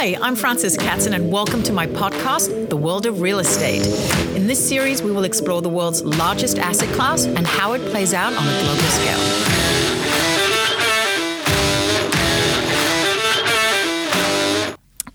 Hi, I'm Frances Katzen, and welcome to my podcast, The World of Real Estate. In this series, we will explore the world's largest asset class and how it plays out on a global scale.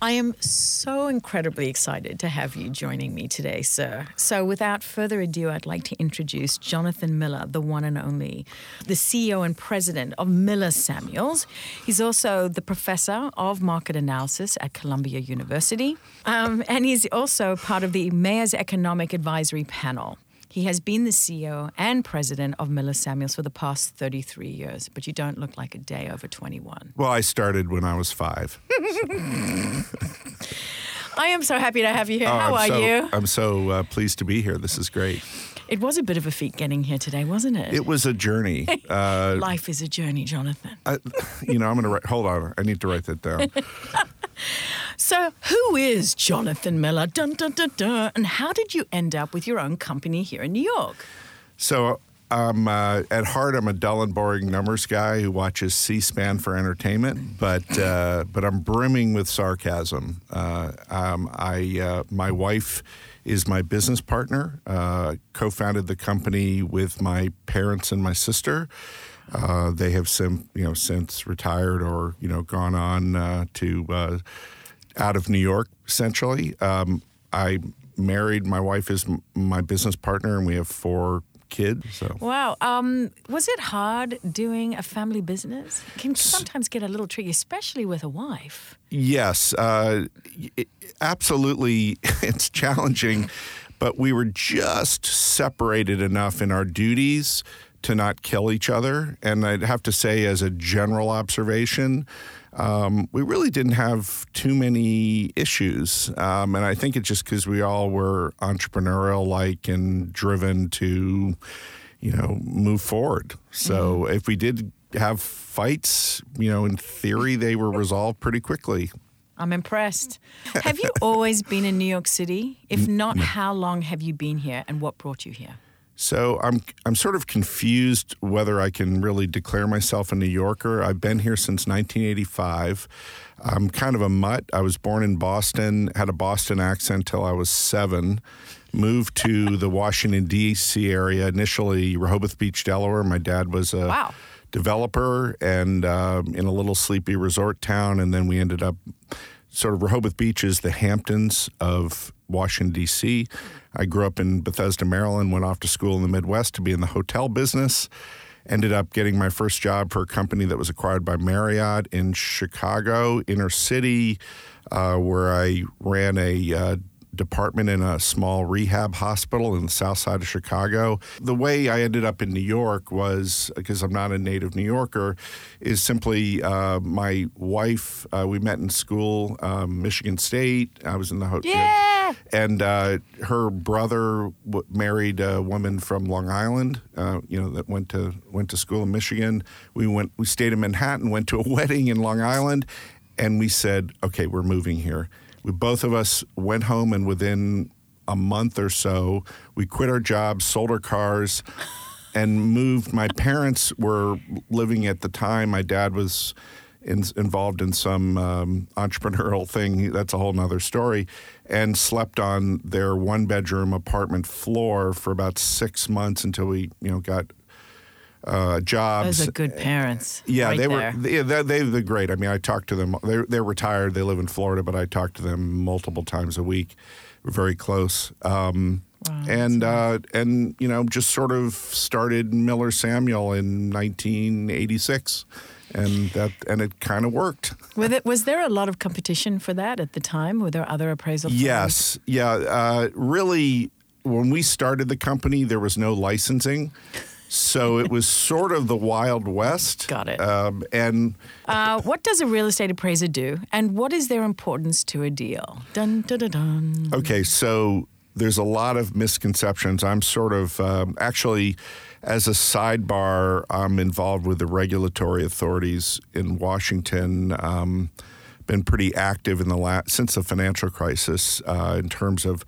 I am so incredibly excited to have you joining me today, sir. So, without further ado, I'd like to introduce Jonathan Miller, the one and only, the CEO and president of Miller Samuels. He's also the professor of market analysis at Columbia University, um, and he's also part of the Mayor's Economic Advisory Panel. He has been the CEO and president of Miller Samuels for the past 33 years, but you don't look like a day over 21. Well, I started when I was five. I am so happy to have you here. Oh, How I'm are so, you? I'm so uh, pleased to be here. This is great. It was a bit of a feat getting here today, wasn't it? It was a journey. Uh, Life is a journey, Jonathan. I, you know, I'm going to write. Hold on. I need to write that down. So, who is Jonathan Miller? Dun, dun, dun, dun. And how did you end up with your own company here in New York? So, um, uh, at heart, I'm a dull and boring numbers guy who watches C-SPAN for entertainment, but uh, but I'm brimming with sarcasm. Uh, um, I uh, my wife is my business partner. Uh, co-founded the company with my parents and my sister. Uh, they have sim, you know since retired or you know gone on to out of New York. Essentially, um, I married. My wife is m- my business partner, and we have four kids. So Wow. Um, was it hard doing a family business? It can sometimes get a little tricky, especially with a wife. yes, uh, y- absolutely, it's challenging, but we were just separated enough in our duties to not kill each other. And I'd have to say, as a general observation, um, we really didn't have too many issues. Um, and I think it's just because we all were entrepreneurial like and driven to, you know, move forward. So if we did have fights, you know, in theory, they were resolved pretty quickly. I'm impressed. Have you always been in New York City? If not, how long have you been here and what brought you here? So I'm I'm sort of confused whether I can really declare myself a New Yorker. I've been here since 1985. I'm kind of a mutt. I was born in Boston, had a Boston accent till I was seven. Moved to the Washington D.C. area initially, Rehoboth Beach, Delaware. My dad was a Wow. developer and um, in a little sleepy resort town, and then we ended up sort of Rehoboth Beach is the Hamptons of Washington D.C. I grew up in Bethesda, Maryland. Went off to school in the Midwest to be in the hotel business. Ended up getting my first job for a company that was acquired by Marriott in Chicago, inner city, uh, where I ran a uh, department in a small rehab hospital in the south side of Chicago. The way I ended up in New York was because I'm not a native New Yorker, is simply uh, my wife. Uh, we met in school, um, Michigan State. I was in the hotel. Yeah. And uh, her brother w- married a woman from Long Island. Uh, you know that went to went to school in Michigan. We went. We stayed in Manhattan. Went to a wedding in Long Island, and we said, "Okay, we're moving here." We both of us went home, and within a month or so, we quit our jobs, sold our cars, and moved. My parents were living at the time. My dad was in, involved in some um, entrepreneurial thing. That's a whole nother story. And slept on their one bedroom apartment floor for about six months until we, you know, got uh, jobs. Those are good parents. Yeah, right they there. were. They, they, they, they're great. I mean, I talked to them. They're, they're retired. They live in Florida, but I talk to them multiple times a week. We're very close. Um, and uh, and you know, just sort of started Miller Samuel in 1986, and that and it kind of worked. There, was there a lot of competition for that at the time? Were there other appraisal firms? Yes, yeah. Uh, really, when we started the company, there was no licensing. So it was sort of the Wild West. Got it. Um, and Uh, what does a real estate appraiser do, and what is their importance to a deal? Dun dun dun dun. Okay, so there's a lot of misconceptions. I'm sort of um, actually, as a sidebar, I'm involved with the regulatory authorities in Washington. Um, been pretty active in the last since the financial crisis uh, in terms of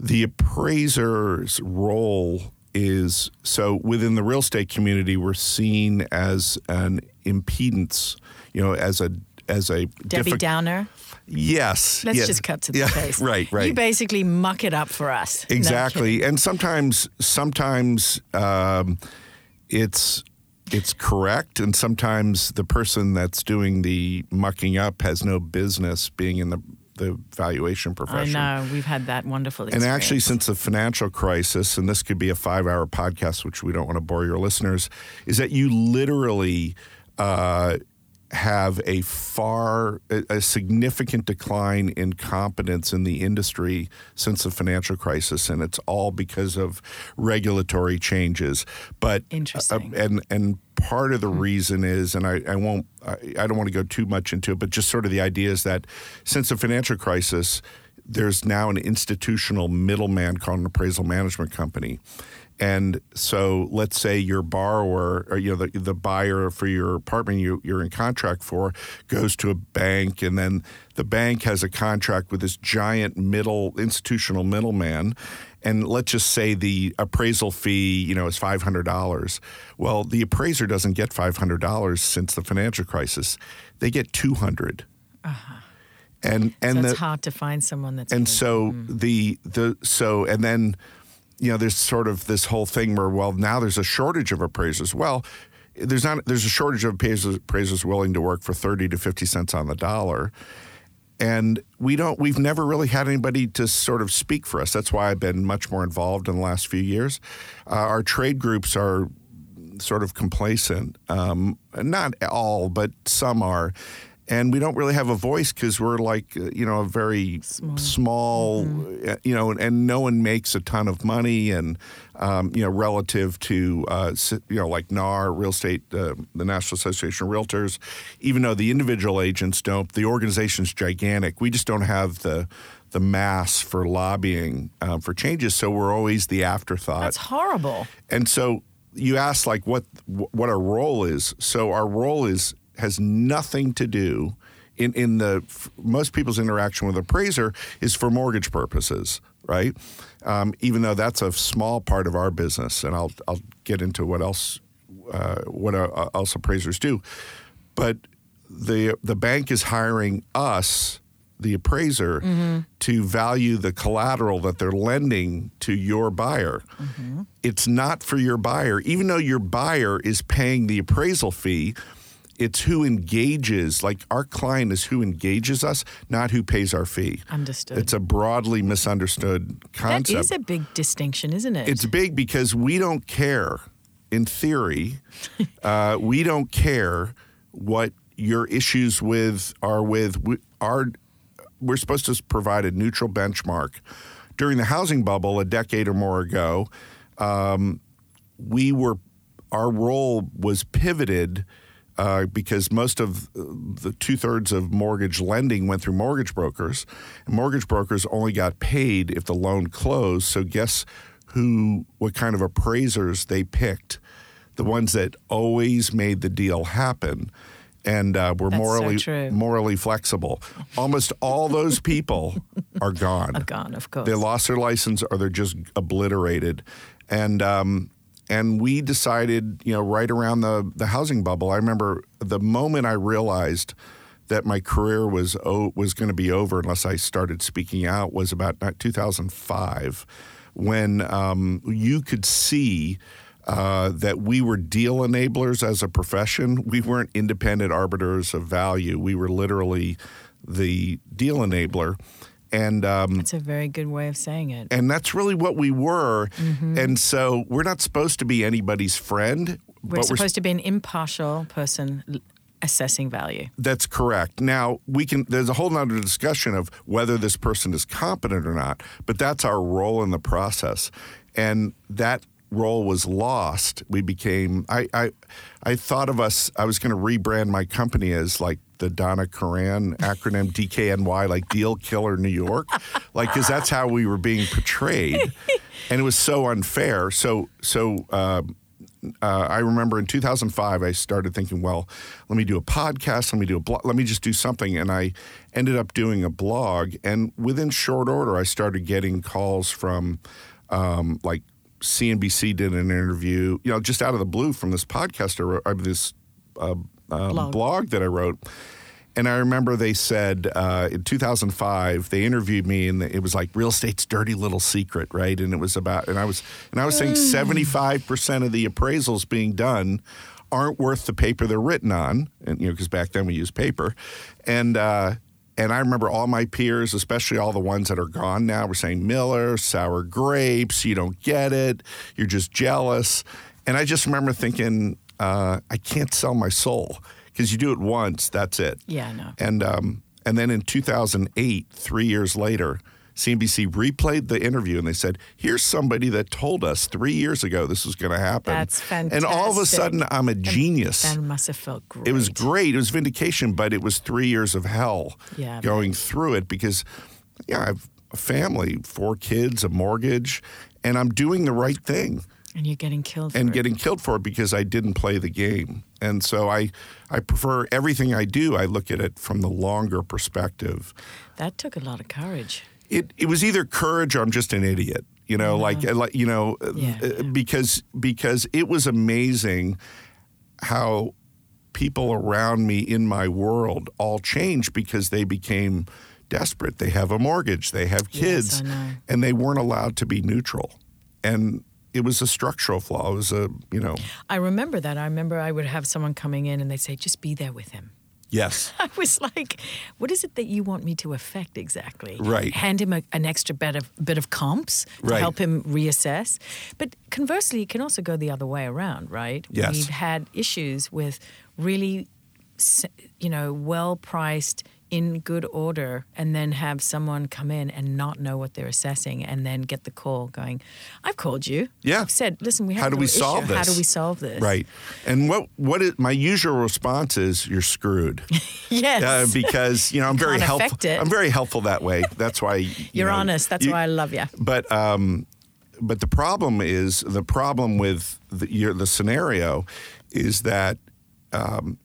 the appraiser's role is so within the real estate community we're seen as an impedance you know as a as a Debbie diffi- Downer. Yes. Let's yes. just cut to the yeah, chase. Right, right. You basically muck it up for us. No Exactly, and sometimes sometimes um, it's it's correct, and sometimes the person that's doing the mucking up has no business being in the the valuation profession. I know. We've had that wonderful And actually, since the financial crisis, and this could be a five hour podcast, which we don't want to bore your listeners, is that you literally uh, have a far, a, significant decline in competence in the industry since the financial crisis. And it's all because of regulatory changes. But, Interesting. uh, and, and, part of the reason is, and I, I won't, I, I don't want to go too much into it, but just sort of the idea is that since the financial crisis, there's now an institutional middleman called an appraisal management company. And so let's say your borrower, or you know, the, the buyer for your apartment you, you're in contract for goes to a bank, and then the bank has a contract with this giant middle institutional middleman. And let's just say the appraisal fee, you know, is five hundred dollars. Well, the appraiser doesn't get five hundred dollars since the financial crisis; they get two hundred. Uh-huh. And and so the, it's hard to find someone that's and good. so the the so and then you know there's sort of this whole thing where well now there's a shortage of appraisers. Well there's not there's a shortage of appraisers, willing to work for 30 to 50 cents on the dollar. And we don't we've never really had anybody to sort of speak for us. That's why i've been much more involved in the last few years. Uh, our trade groups are sort of complacent. Um, not all but some are and we don't really have a voice because we're like uh, you know a very small, uh, you know and no one makes a ton of money. And um, you know relative to uh, you know like NAR real estate uh, the National Association of Realtors even though the individual agents don't the organization's gigantic. We just don't have the the mass for lobbying uh, for changes. So we're always the afterthought. That's horrible. and so you asked like what what our role is. So our role is has nothing to do in in the most people's interaction with appraiser is for mortgage purposes, right? Um, even though that's a small part of our business, and I'll I'll get into what else uh, what uh, else appraisers do, but the the bank is hiring us the appraiser to value the collateral that they're lending to your buyer. It's not for your buyer, even though your buyer is paying the appraisal fee. It's who engages, like our client is who engages us, not who pays our fee. Understood. It's a broadly misunderstood concept. is a big distinction, isn't it? It's big because we don't care. In theory, uh, we don't care what your issues with are with we, our. We're supposed to provide a neutral benchmark. During the housing bubble a decade or more ago, um, we were our role was pivoted uh, because most of uh, the two thirds of mortgage lending went through mortgage brokers. And mortgage brokers only got paid if the loan closed. So guess who? What kind of appraisers they picked? The ones that always made the deal happen. And uh, were That's morally true. morally flexible. Almost all those people are gone. Are gone, of course. They lost their license or they're just obliterated. And um, and we decided, you know, right around the the housing bubble. I remember the moment I realized that my career was o- was going to be over unless I started speaking out was about 2005, when um, you could see. Uh, that we were deal enablers as a profession. We weren't independent arbiters of value. We were literally the deal enabler. And um, It's a very good way of saying it. and that's really what we were. And so we're not supposed to be anybody's friend, We're supposed to be an impartial person assessing value. that's correct. Now we can. There's a whole other discussion of whether this person is competent or not, but that's our role in the process, and that role was lost. We became. I I, I thought of us. I was going to rebrand my company as like the Donna Karan acronym DKNY, like Deal Killer New York, like because that's how we were being portrayed, and it was so unfair. So so. Um, uh, I remember in 2005, I started thinking, well, let me do a podcast, let me do a blog, let me just do something. And I ended up doing a blog. And within short order, I started getting calls from um, like CNBC did an interview, you know, just out of the blue from this podcast I wrote, uh, this uh, um, Blog. blog that I wrote. And I remember they said uh, in 2005 they interviewed me and it was like real estate's dirty little secret, right? And it was about and I was and I was saying 75 percent of the appraisals being done aren't worth the paper they're written on, and you know because back then we used paper, and. And I remember all my peers, especially all the ones that are gone now, were saying, Miller, sour grapes, you don't get it, you're just jealous. And I just remember thinking, uh, I can't sell my soul because you do it once, that's it. Yeah, know. And um, and then in 2008, three years later, CNBC replayed the interview and they said, "Here's somebody that told us three years ago this was going to happen." That's fantastic. And all of a sudden, I'm a genius. That must have felt great. It was great. It was vindication, but it was three years of hell Yeah, going through it because, yeah, I have a family, four kids, a mortgage, and I'm doing the right thing And you're getting killed. and for it. And getting killed for it because I didn't play the game. And so I, I prefer everything I do. I look at it from the longer perspective. that took a lot of courage. It it was either courage or I'm just an idiot. You know, like like you know, Yeah, uh, yeah. because because it was amazing how people around me in my world all changed because they became desperate. They have a mortgage, they have kids, know. and they weren't allowed to be neutral. And it was a structural flaw. It was a you know I remember that. I remember I would have someone coming in and they'd say, just be there with him. Yes. I was like, what is it that you want me to affect exactly? Right. Hand him a, an extra bit of, bit of comps to Right. help him reassess. But conversely, it can also go the other way around, right? Yes. We've had issues with really, you know, well priced, in good order, and then have someone come in and not know what they're assessing and then get the call going, I've called you. Yeah. I've said, listen, we have How do we little solve this? How do we solve this? Right. And what what is my usual response is you're screwed. Yes. Uh, because you know I'm very helpful. I'm very helpful that way. That's why you You're know, honest. That's you- why I love you. But um, but the problem is the problem with the, your, the scenario is that um,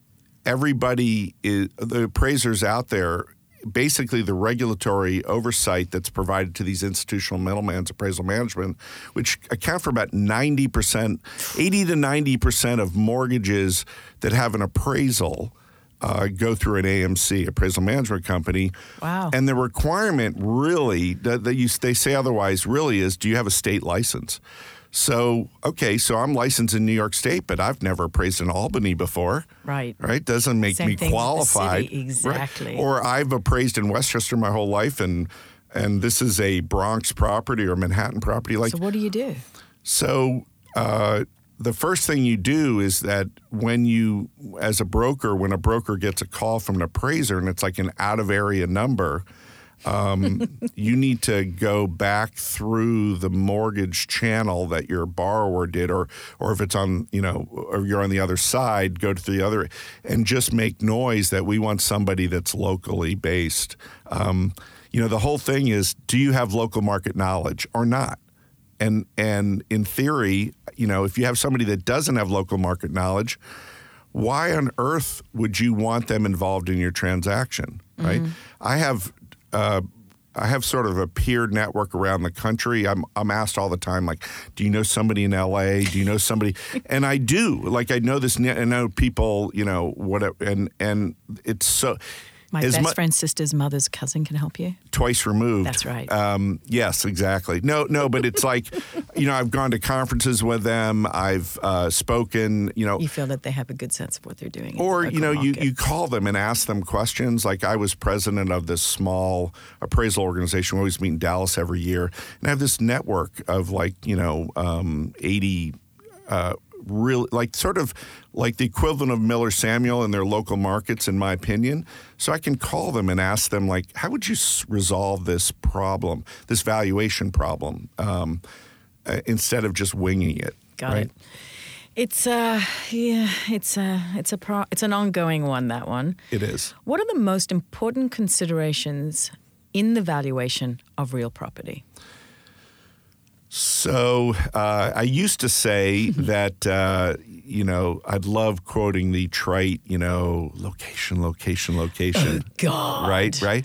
everybody is the appraisers out there. Basically, the regulatory oversight that's provided to these institutional middlemen's appraisal management, which account for about 90%, 80 to 90% of mortgages that have an appraisal, uh, go through an AMC, appraisal management company. Wow. And the requirement really that, that you they say otherwise really is do you have a state license? So okay, so I'm licensed in New York State, but I've never appraised in Albany before. Right. Right? Doesn't make Same me thing with the qualified. city, Right. exactly. Or I've appraised in Westchester my whole life and and this is a Bronx property or Manhattan property. Like So what do you do? so, uh, the first thing you do is that when you, as a broker, when a broker gets a call from an appraiser and it's like an out of area number, um, you need to go back through the mortgage channel that your borrower did, or or if it's on, you know, or you're on the other side, go to the other, and just make noise that we want somebody that's locally based. Um, you know, the whole thing is, do you have local market knowledge or not? and and in theory, you know, if you have somebody that doesn't have local market knowledge, why on earth would you want them involved in your transaction, right? I have. Uh, I have sort of a peer network around the country. I'm I'm asked all the time, like, do you know somebody in LA? Do you know somebody? and I do. Like, I know this. I know people. You know, whatever. And and it's so. My as best mu- friend's sister's mother's cousin can help you. twice removed. That's right. Um, yes, exactly. No, no, but it's like, you know, I've gone to conferences with them. I've uh, spoken. You know, You feel that they have a good sense of what they're doing. or you know, you, market. you call them and ask them questions. Like I was president of this small appraisal organization. We always meet in Dallas every year, and I have this network of like you know, um, eighty. Uh, Real, like sort of like the equivalent of Miller Samuel in their local markets, in my opinion. So I can call them and ask them, like, how would you resolve this problem, this valuation problem, um, uh, instead of just winging it? Got right? it. It's uh yeah, it's a it's a pro, it's an ongoing one that one. It is. What are the most important considerations in the valuation of real property? So uh, I used to say that uh, you know I'd love quoting the trite you know location, location, location. God. Right, right.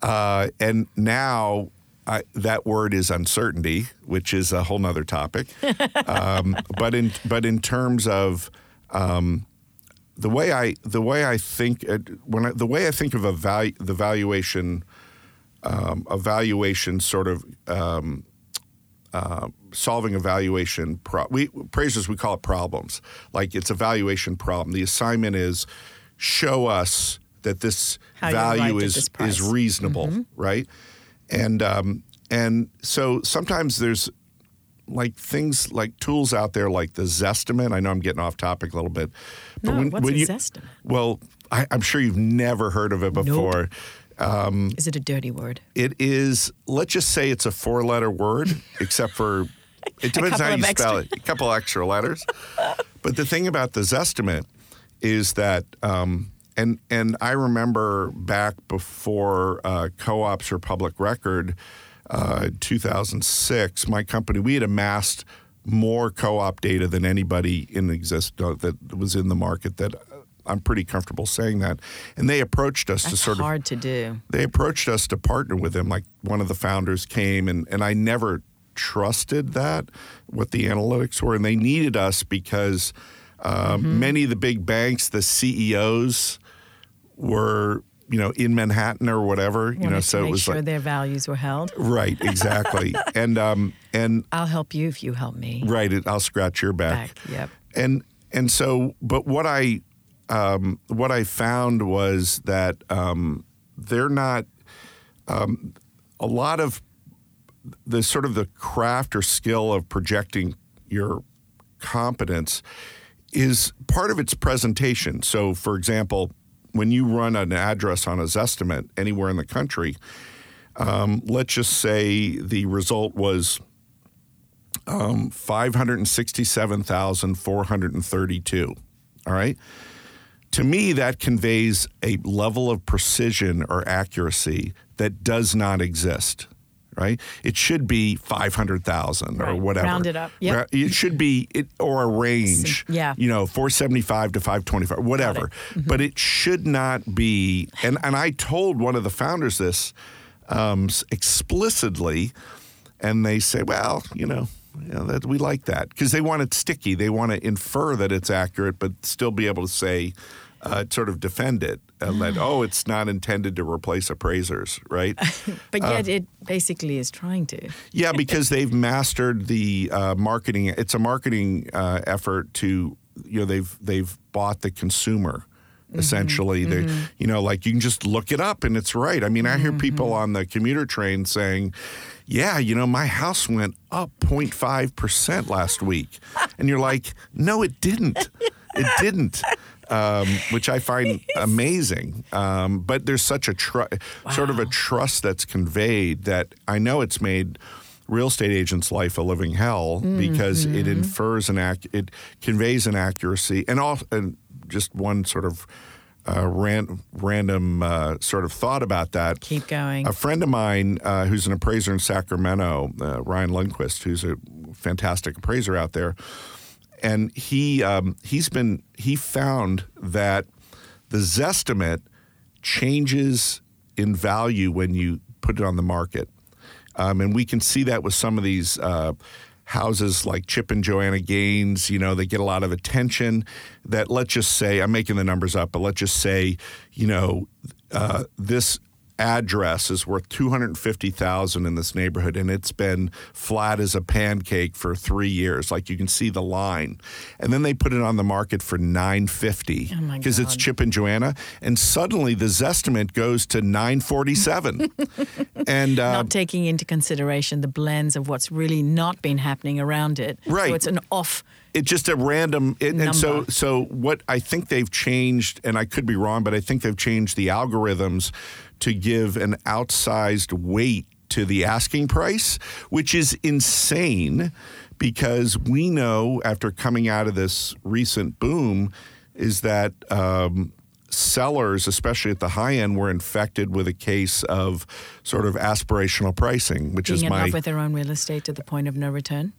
Uh, and now I, that word is uncertainty, which is a whole nother topic. um, but in but in terms of um, the way I the way I think uh, when I, the way I think of a value the valuation um, evaluation sort of um, uh, solving a valuation pro- we appraisers we call it problems like it's a valuation problem the assignment is show us that this How value is this. Mm-hmm. is reasonable right and um, and so sometimes there's like things like tools out there like the Zestimate. I know I'm getting off topic a little bit, No, what's a Zestimate? Well, I, I'm sure you've never heard of it before. Is it a dirty word? It is. Let's just say it's a four-letter word, except for it depends how you extra. spell it. A couple extra letters. but the thing about the Zestimate is that, um, and and I remember back before uh, co-ops or public record, uh, 2006, my company we had amassed more co-op data than anybody in exist uh, that was in the market. That uh, I'm pretty comfortable saying that, and they approached us to That's sort of hard to do. they approached us to partner with them. Like one of the founders came, and, and I never trusted that what the analytics were, and they needed us because um, many of the big banks, the CEOs were you know in Manhattan or whatever. You know, so to it was sure like their values were held. right, exactly, and um and I'll help you if you help me. right, it, I'll scratch your back. Back. Yep. and and so but what i um, what i found was that um, they're not um, a lot of the sort of the craft or skill of projecting your competence is part of its presentation so for example when you run an address on a Zestimate anywhere in the country um, let's just say the result was um, 567,432. All right. To me, that conveys a level of precision or accuracy that does not exist. Right? It should be 500,000 or Right. whatever. Round it up. Yep. It should be, it, or a range. Yeah. You know, 475 to 525, whatever. Mm-hmm. But it should not be. And, and I told one of the founders this um, explicitly and they say, well, you know, you know that we like that because they want it sticky. They want to infer that it's accurate, but still be able to say, uh, sort of defend it, and that oh, it's not intended to replace appraisers, right? But Uh, yet it basically is trying to. yeah, because they've mastered the uh, marketing. It's a marketing uh, effort to you know they've they've bought the consumer. Essentially, they you know like you can just look it up and it's right. I mean, I hear people on the commuter train saying, "Yeah, you know, my house went up 0.5 percent last week," and you're like, "No, it didn't. It didn't." Um, which I find amazing, um, but there's such a tr- sort of a trust that's conveyed that I know it's made real estate agents' life a living hell because it infers an ac- it conveys an accuracy and all and just one sort of uh, ran, random uh, sort of thought about that. Keep going. A friend of mine uh, who's an appraiser in Sacramento, uh, Ryan Lundquist, who's a fantastic appraiser out there, and he um, he's been he found that the Zestimate changes in value when you put it on the market, um, and we can see that with some of these. Uh, Houses like Chip and Joanna Gaines, you know, they get a lot of attention. That let's just say, I'm making the numbers up, but let's just say, you know, uh, this address is worth 250,000 in this neighborhood and it's been flat as a pancake for 3 years like you can see the line and then they put it on the market for 950 Oh my it's Chip and Joanna and suddenly the Zestimate goes to 947 and uh, not taking into consideration the blends of what's really not been happening around it. Right. So it's an off. It's just a random it, and so so what i think they've changed and i could be wrong but i think they've changed the algorithms to give an outsized weight to the asking price which is insane because we know after coming out of this recent boom is that um, sellers, especially at the high end, were infected with a case of sort of aspirational pricing, which Being is in my. love with their own real estate to the point of no return.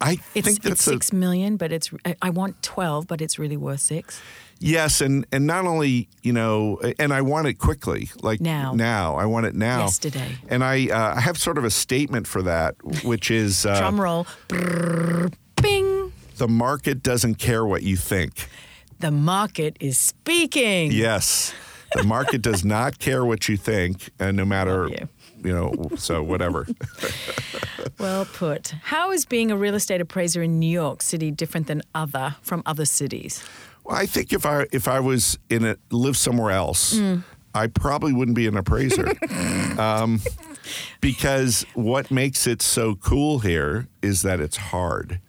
I It's, think it's that's a, six million, but it's I- want twelve, but it's really worth six. Yes, and and not only you know, and I want it quickly, like Now. Now, I want it now. Yesterday. And I uh, I have sort of a statement for that, which is uh, Drum roll. Brrr, bing. the market doesn't care what you think. The market is speaking. Yes. The market does not care what you think, and no matter, you. know, so whatever. Well put. How is being a real estate appraiser in New York City different than other from other cities? Well, I think if I if I was in it, live somewhere else, Mm. I probably wouldn't be an appraiser. um, because what makes it so cool here is that it's hard.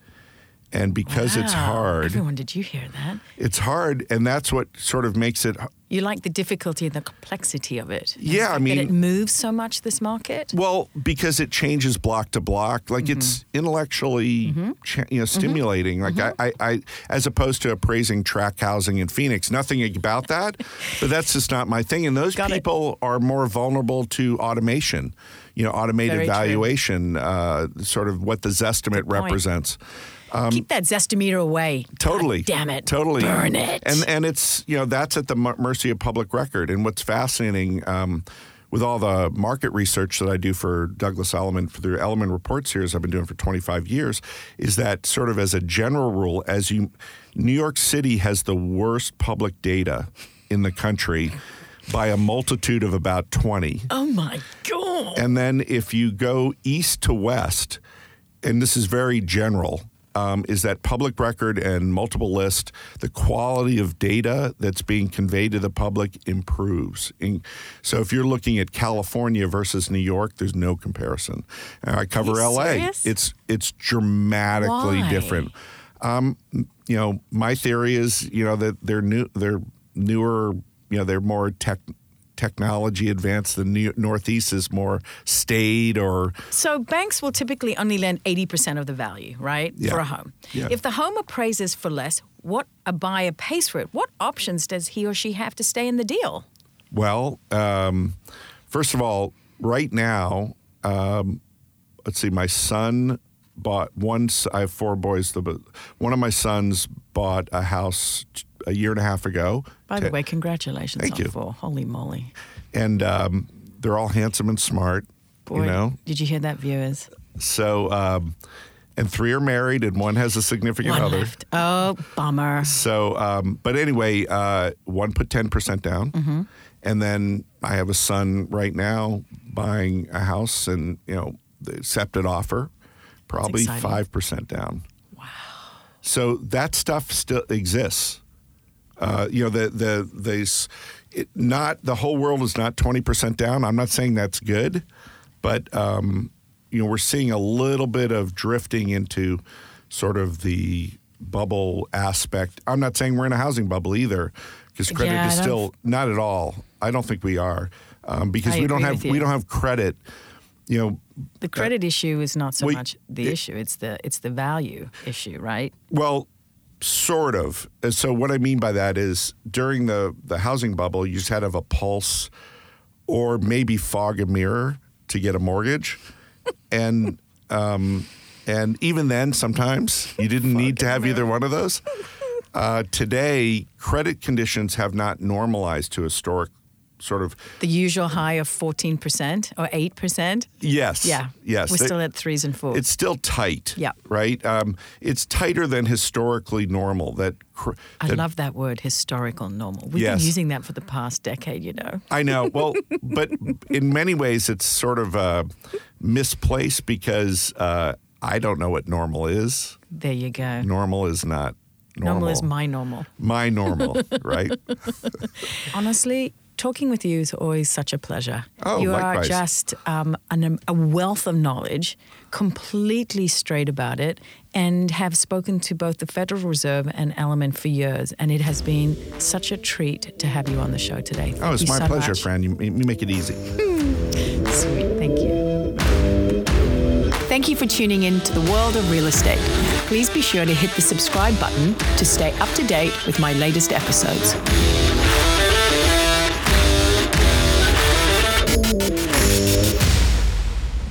And because it's hard, Everyone, did you hear that? it's hard, and that's what sort of makes it. You like the difficulty and the complexity of it. Yeah, I mean- it moves so much. This market. Well, because it changes block to block, like it's Mm-hmm. intellectually, cha- you know, stimulating. Like Mm-hmm. I, I, I, as opposed to appraising track housing in Phoenix, nothing about that, but that's just not my thing. And those Got it. people are more vulnerable to automation. You know, automated Very valuation, uh, sort of what the Zestimate point. Represents. Keep that zestimeter away. um, Totally. God damn it. Totally. Burn it. And and it's you know that's at the mercy of public record. And what's fascinating um, with all the market research that I do for Douglas Elliman for the Elliman Report series I've been doing for 25 years is that sort of as a general rule, as you New York City has the worst public data in the country by a multitude of about 20. oh my god. And then if you go east to west, and this is very general, um, is that public record and multiple list, the quality of data that's being conveyed to the public improves. In- so if you're looking at California versus New York, there's no comparison. Uh, I cover LA. serious? It's it's dramatically Why? different. Um, you know, my theory is, you know, that they're new, they're newer, you know, they're more tech, technology advanced. The New, Northeast is more staid or So banks will typically only lend 80% of the value, right? Yeah. For a home. Yeah. If the home appraises for less, what a buyer pays for it, what options does he or she have to stay in the deal? well. Um, first of all, right now, um, let's see. My son bought one. I have four boys. The one of my sons bought a house a year and a half ago. By the way, congratulations Thank on you. four. Holy moly. and um, they're all handsome and smart. Boy, you know, did you hear that, viewers? So, um, and three are married, and one has a significant One other. left. Oh, bummer. So, um, but anyway, uh, one put ten percent down, Mm-hmm. and then I have a son right now buying a house, and you know, accepted offer, probably five percent down. Wow! So that stuff still exists. Uh, you know, the the the it, not the whole world is not twenty percent down. I'm not saying that's good, but um, you know, we're seeing a little bit of drifting into sort of the bubble aspect. I'm not saying we're in a housing bubble either, because credit Yeah, is still not at all. I don't think we are, um, because I we don't have we don't have credit. You know, The credit issue is not so Wait, much the it- issue; it's the it's the value issue, right? Well, sort of. And So what I mean by that is during the the housing bubble, you just had to have a pulse, or maybe fog a mirror to get a mortgage, and um, and even then, sometimes you didn't need to have either one of those. Uh, today, credit conditions have not normalized to historic sort of The usual high of fourteen percent or eight percent. yes, Yeah, yes. We're They- still at threes and fours. it's still tight. Yeah. Right. Um, it's tighter than historically normal. That, cr- I love that word, historical normal. We've Yes. been using that for the past decade, you know. I know. Well, but in many ways, it's sort of uh, misplaced because uh, I don't know what normal is. There you go. Normal is not normal. Normal is my normal. my normal, right? Honestly, talking with you is always such a pleasure. Oh, you are just um, an, a wealth of knowledge, completely straight about it, and have spoken to both the Federal Reserve and Elliman for years. And it has been such a treat to have you on the show today. Thank Oh, it's you my so pleasure, much. Fran. You, you make it easy. Sweet. Thank you. Thank you for tuning in to the world of real estate. Please be sure to hit the subscribe button to stay up to date with my latest episodes.